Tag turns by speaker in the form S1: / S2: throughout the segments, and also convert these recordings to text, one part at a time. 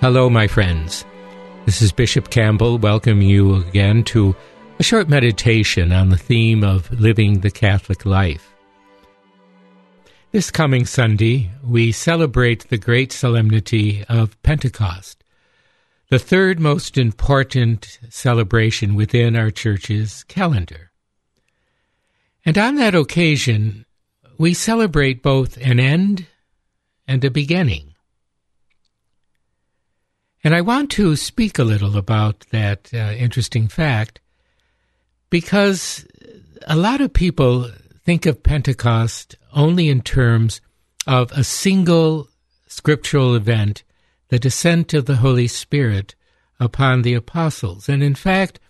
S1: Hello, my friends. This is Bishop Campbell welcoming you again to a short meditation on the theme of living the Catholic life. This coming Sunday, we celebrate the great solemnity of Pentecost, the third most important celebration within our church's calendar. And on that occasion, we celebrate both an end and a beginning. And I want to speak a little about that uh, interesting fact because a lot of people think of Pentecost only in terms of a single scriptural event, the descent of the Holy Spirit upon the apostles. And in fact,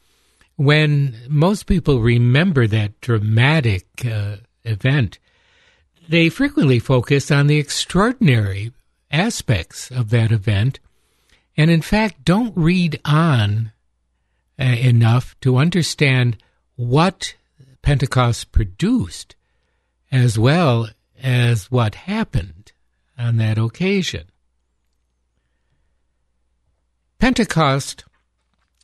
S1: when most people remember that dramatic uh, event, they frequently focus on the extraordinary aspects of that event and in fact don't read on uh, enough to understand what Pentecost produced as well as what happened on that occasion. Pentecost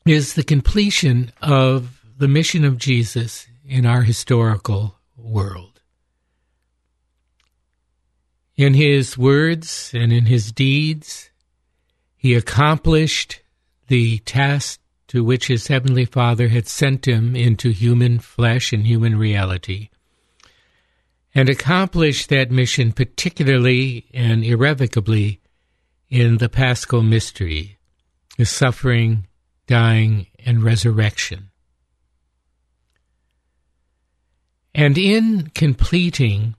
S1: is the completion of the mission of Jesus in our historical world. In his words and in his deeds, he accomplished the task to which his heavenly Father had sent him into human flesh and human reality, and accomplished that mission particularly and irrevocably in the paschal mystery, the suffering, dying, and resurrection. And in completing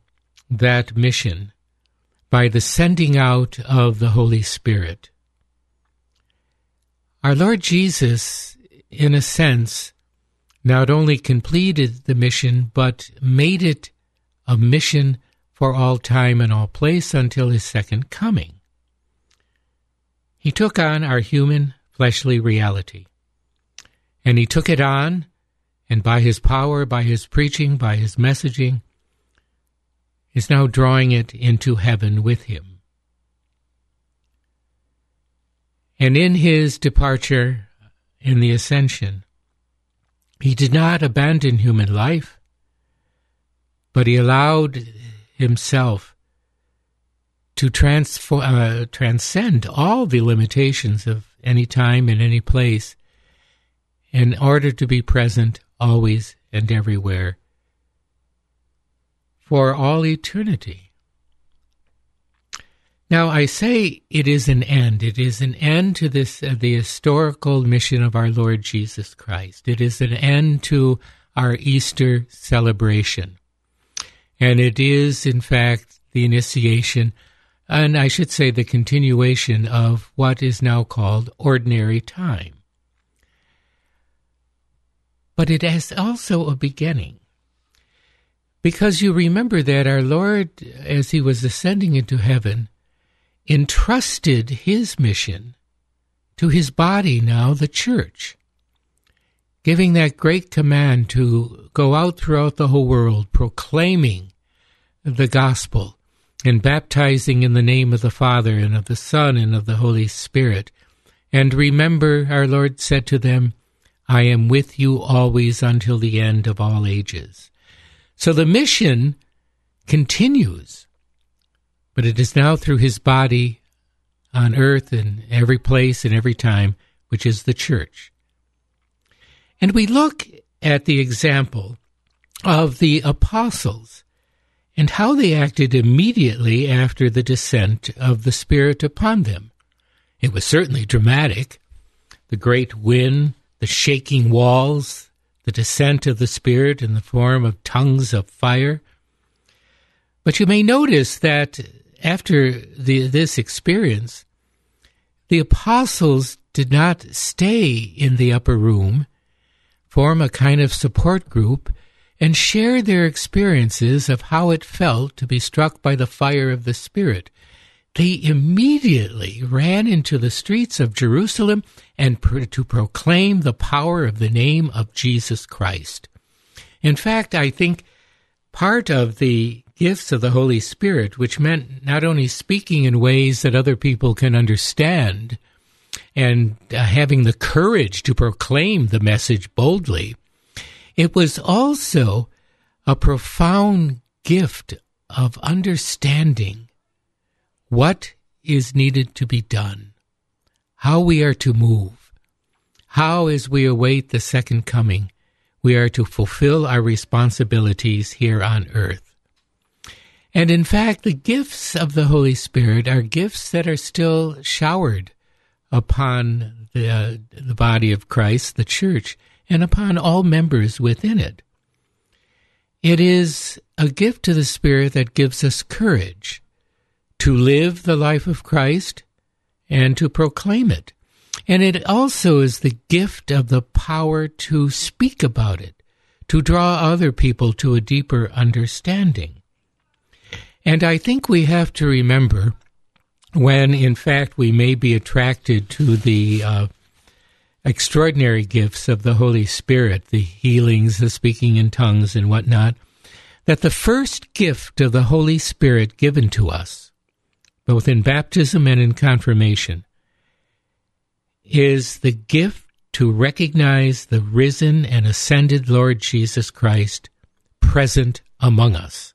S1: that mission, by the sending out of the Holy Spirit, our Lord Jesus, in a sense, not only completed the mission, but made it a mission for all time and all place until his second coming. He took on our human, fleshly reality. And he took it on, and by his power, by his preaching, by his messaging, is now drawing it into heaven with him. And in his departure in the ascension, he did not abandon human life, but he allowed himself to transform, uh, transcend all the limitations of any time and any place in order to be present always and everywhere for all eternity. Now, I say it is an end. It is an end to this, uh, the historical mission of our Lord Jesus Christ. It is an end to our Easter celebration. And it is, in fact, the initiation, and I should say the continuation of what is now called ordinary time. But it has also a beginning. Because you remember that our Lord, as he was ascending into heaven, entrusted his mission to his body now, the church, giving that great command to go out throughout the whole world proclaiming the gospel and baptizing in the name of the Father and of the Son and of the Holy Spirit. And remember, our Lord said to them, I am with you always until the end of all ages. So the mission continues but it is now through his body on earth in every place and every time, which is the church. And we look at the example of the apostles and how they acted immediately after the descent of the Spirit upon them. It was certainly dramatic. The great wind, the shaking walls, the descent of the Spirit in the form of tongues of fire. But you may notice that after the, this experience, the apostles did not stay in the upper room, form a kind of support group, and share their experiences of how it felt to be struck by the fire of the Spirit. They immediately ran into the streets of Jerusalem and to proclaim the power of the name of Jesus Christ. In fact, I think part of the gifts of the Holy Spirit, which meant not only speaking in ways that other people can understand, and uh, having the courage to proclaim the message boldly, it was also a profound gift of understanding what is needed to be done, how we are to move, how, as we await the second coming, we are to fulfill our responsibilities here on earth. And in fact, the gifts of the Holy Spirit are gifts that are still showered upon the, uh, the body of Christ, the church, and upon all members within it. It is a gift to the Spirit that gives us courage to live the life of Christ and to proclaim it. And it also is the gift of the power to speak about it, to draw other people to a deeper understanding. And I think we have to remember when, in fact, we may be attracted to the uh, extraordinary gifts of the Holy Spirit, the healings, the speaking in tongues, and whatnot, that the first gift of the Holy Spirit given to us, both in baptism and in confirmation, is the gift to recognize the risen and ascended Lord Jesus Christ present among us.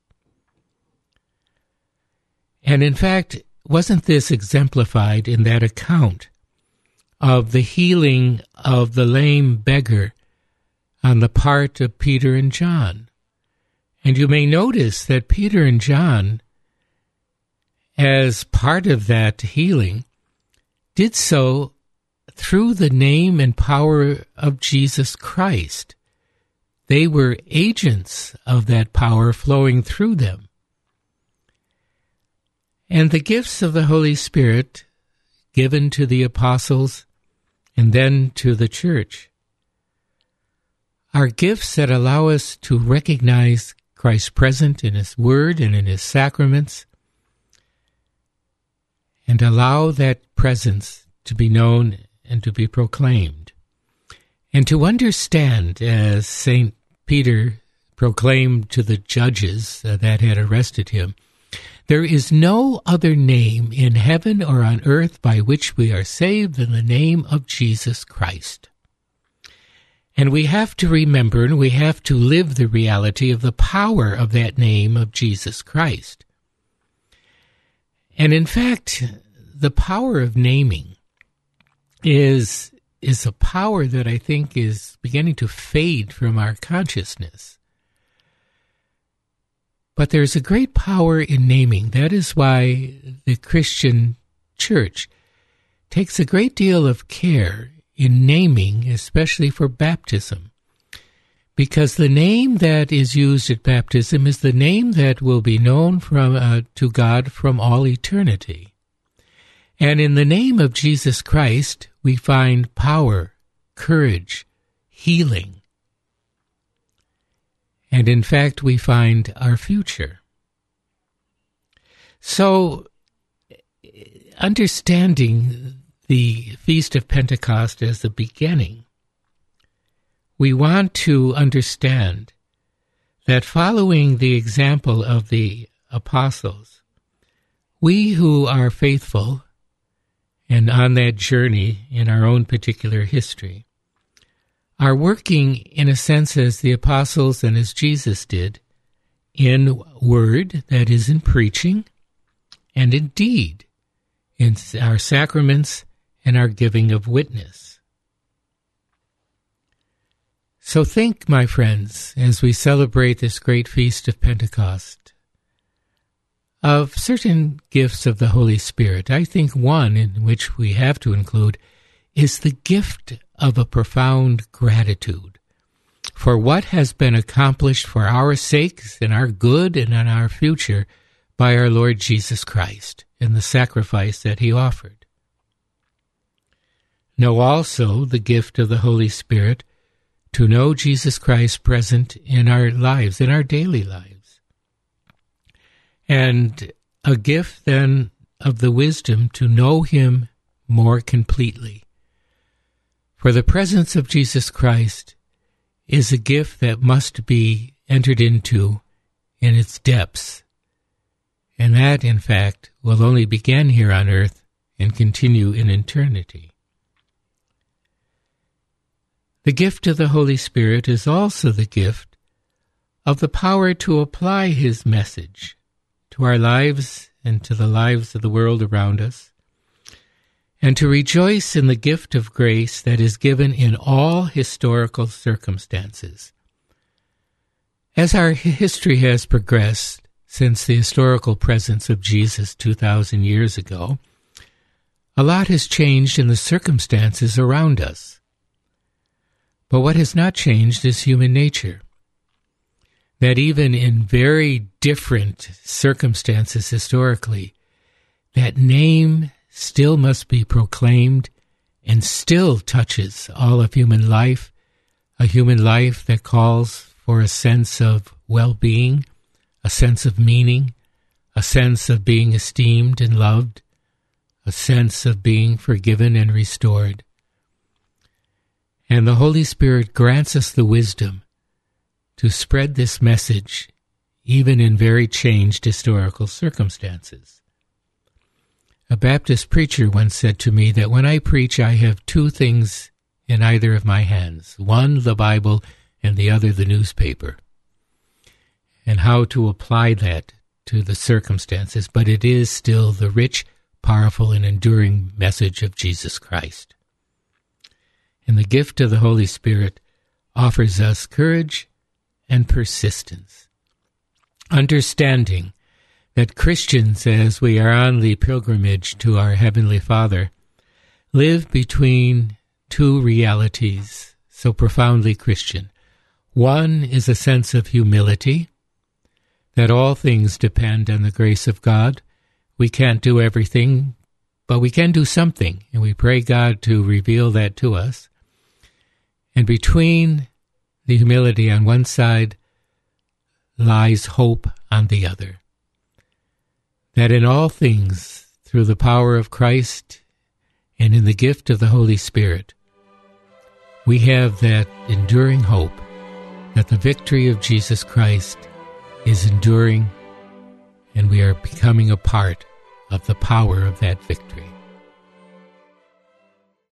S1: And in fact, wasn't this exemplified in that account of the healing of the lame beggar on the part of Peter and John? And you may notice that Peter and John, as part of that healing, did so through the name and power of Jesus Christ. They were agents of that power flowing through them. And the gifts of the Holy Spirit given to the apostles and then to the church are gifts that allow us to recognize Christ present in His Word and in His sacraments, and allow that presence to be known and to be proclaimed. And to understand, as St. Peter proclaimed to the judges uh, that had arrested him, there is no other name in heaven or on earth by which we are saved than the name of Jesus Christ. And we have to remember and we have to live the reality of the power of that name of Jesus Christ. And in fact, the power of naming is is a power that I think is beginning to fade from our consciousness. But there's a great power in naming. That is why the Christian church takes a great deal of care in naming, especially for baptism. Because the name that is used at baptism is the name that will be known from, uh, to God from all eternity. And in the name of Jesus Christ, we find power, courage, healing. And in fact, we find our future. So, understanding the Feast of Pentecost as the beginning, we want to understand that following the example of the apostles, we who are faithful and on that journey in our own particular history are working in a sense as the apostles and as Jesus did in word, that is, in preaching, and in deed, in our sacraments and our giving of witness. So think, my friends, as we celebrate this great feast of Pentecost, of certain gifts of the Holy Spirit. I think one in which we have to include is the gift of a profound gratitude for what has been accomplished for our sakes and our good and in our future by our Lord Jesus Christ and the sacrifice that he offered. Know also the gift of the Holy Spirit to know Jesus Christ present in our lives, in our daily lives. And a gift then of the wisdom to know Him more completely. For the presence of Jesus Christ is a gift that must be entered into in its depths. And that, in fact, will only begin here on earth and continue in eternity. The gift of the Holy Spirit is also the gift of the power to apply His message to our lives and to the lives of the world around us and to rejoice in the gift of grace that is given in all historical circumstances. As our history has progressed since the historical presence of Jesus 2,000 years ago, a lot has changed in the circumstances around us. But what has not changed is human nature. That even in very different circumstances historically, that name still must be proclaimed and still touches all of human life, a human life that calls for a sense of well being, a sense of meaning, a sense of being esteemed and loved, a sense of being forgiven and restored. And the Holy Spirit grants us the wisdom to spread this message even in very changed historical circumstances. A Baptist preacher once said to me that when I preach, I have two things in either of my hands one, the Bible, and the other, the newspaper. And how to apply that to the circumstances, but it is still the rich, powerful, and enduring message of Jesus Christ. And the gift of the Holy Spirit offers us courage and persistence, understanding that Christians, as we are on the pilgrimage to our Heavenly Father, live between two realities so profoundly Christian. One is a sense of humility, that all things depend on the grace of God. We can't do everything, but we can do something, and we pray God to reveal that to us. And between the humility on one side lies hope on the other that in all things, through the power of Christ and in the gift of the Holy Spirit, we have that enduring hope that the victory of Jesus Christ is enduring and we are becoming a part of the power of that victory.